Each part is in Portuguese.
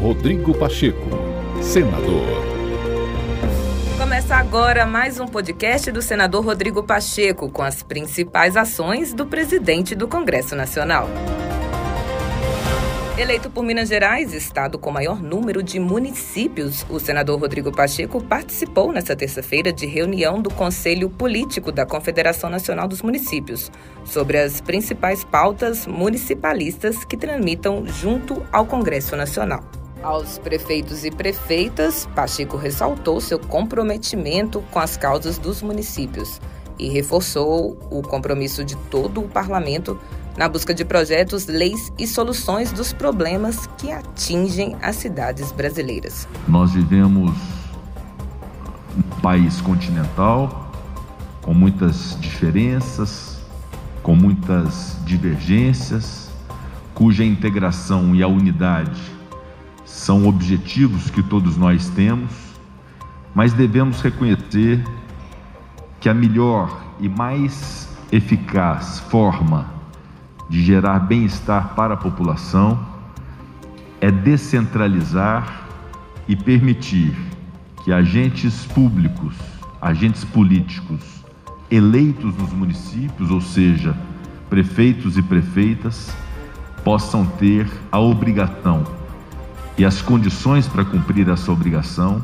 Rodrigo Pacheco, senador. Começa agora mais um podcast do senador Rodrigo Pacheco com as principais ações do presidente do Congresso Nacional. Eleito por Minas Gerais, estado com maior número de municípios, o senador Rodrigo Pacheco participou nesta terça-feira de reunião do Conselho Político da Confederação Nacional dos Municípios sobre as principais pautas municipalistas que tramitam junto ao Congresso Nacional. Aos prefeitos e prefeitas, Pacheco ressaltou seu comprometimento com as causas dos municípios e reforçou o compromisso de todo o parlamento na busca de projetos, leis e soluções dos problemas que atingem as cidades brasileiras. Nós vivemos um país continental com muitas diferenças, com muitas divergências, cuja integração e a unidade são objetivos que todos nós temos, mas devemos reconhecer que a melhor e mais eficaz forma de gerar bem-estar para a população é descentralizar e permitir que agentes públicos, agentes políticos eleitos nos municípios, ou seja, prefeitos e prefeitas, possam ter a obrigação e as condições para cumprir essa obrigação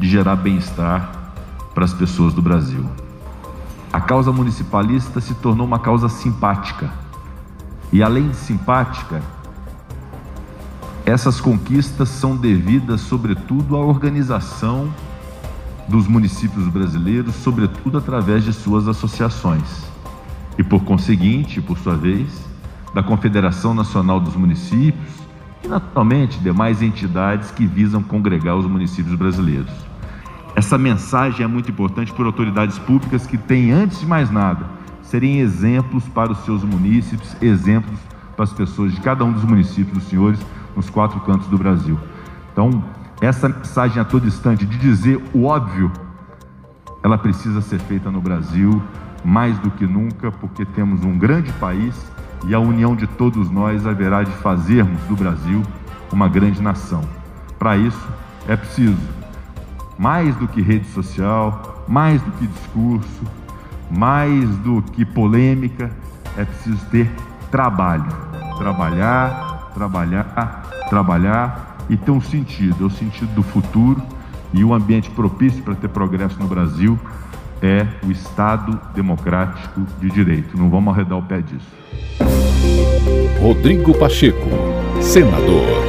de gerar bem-estar para as pessoas do Brasil. A causa municipalista se tornou uma causa simpática e além de simpática, essas conquistas são devidas, sobretudo, à organização dos municípios brasileiros, sobretudo através de suas associações. E por conseguinte, por sua vez, da Confederação Nacional dos Municípios e, naturalmente, demais entidades que visam congregar os municípios brasileiros. Essa mensagem é muito importante por autoridades públicas que têm, antes de mais nada, serem exemplos para os seus munícipes, exemplos para as pessoas de cada um dos municípios dos senhores nos quatro cantos do Brasil. Então, essa mensagem a todo instante de dizer o óbvio, ela precisa ser feita no Brasil mais do que nunca, porque temos um grande país e a união de todos nós haverá de fazermos do Brasil uma grande nação. Para isso, é preciso mais do que rede social, mais do que discurso, mais do que polêmica, é preciso ter trabalho. Trabalhar, trabalhar, trabalhar e ter um sentido, é o sentido do futuro e o ambiente propício para ter progresso no Brasil é o Estado democrático de direito. Não vamos arredar o pé disso. Rodrigo Pacheco, senador.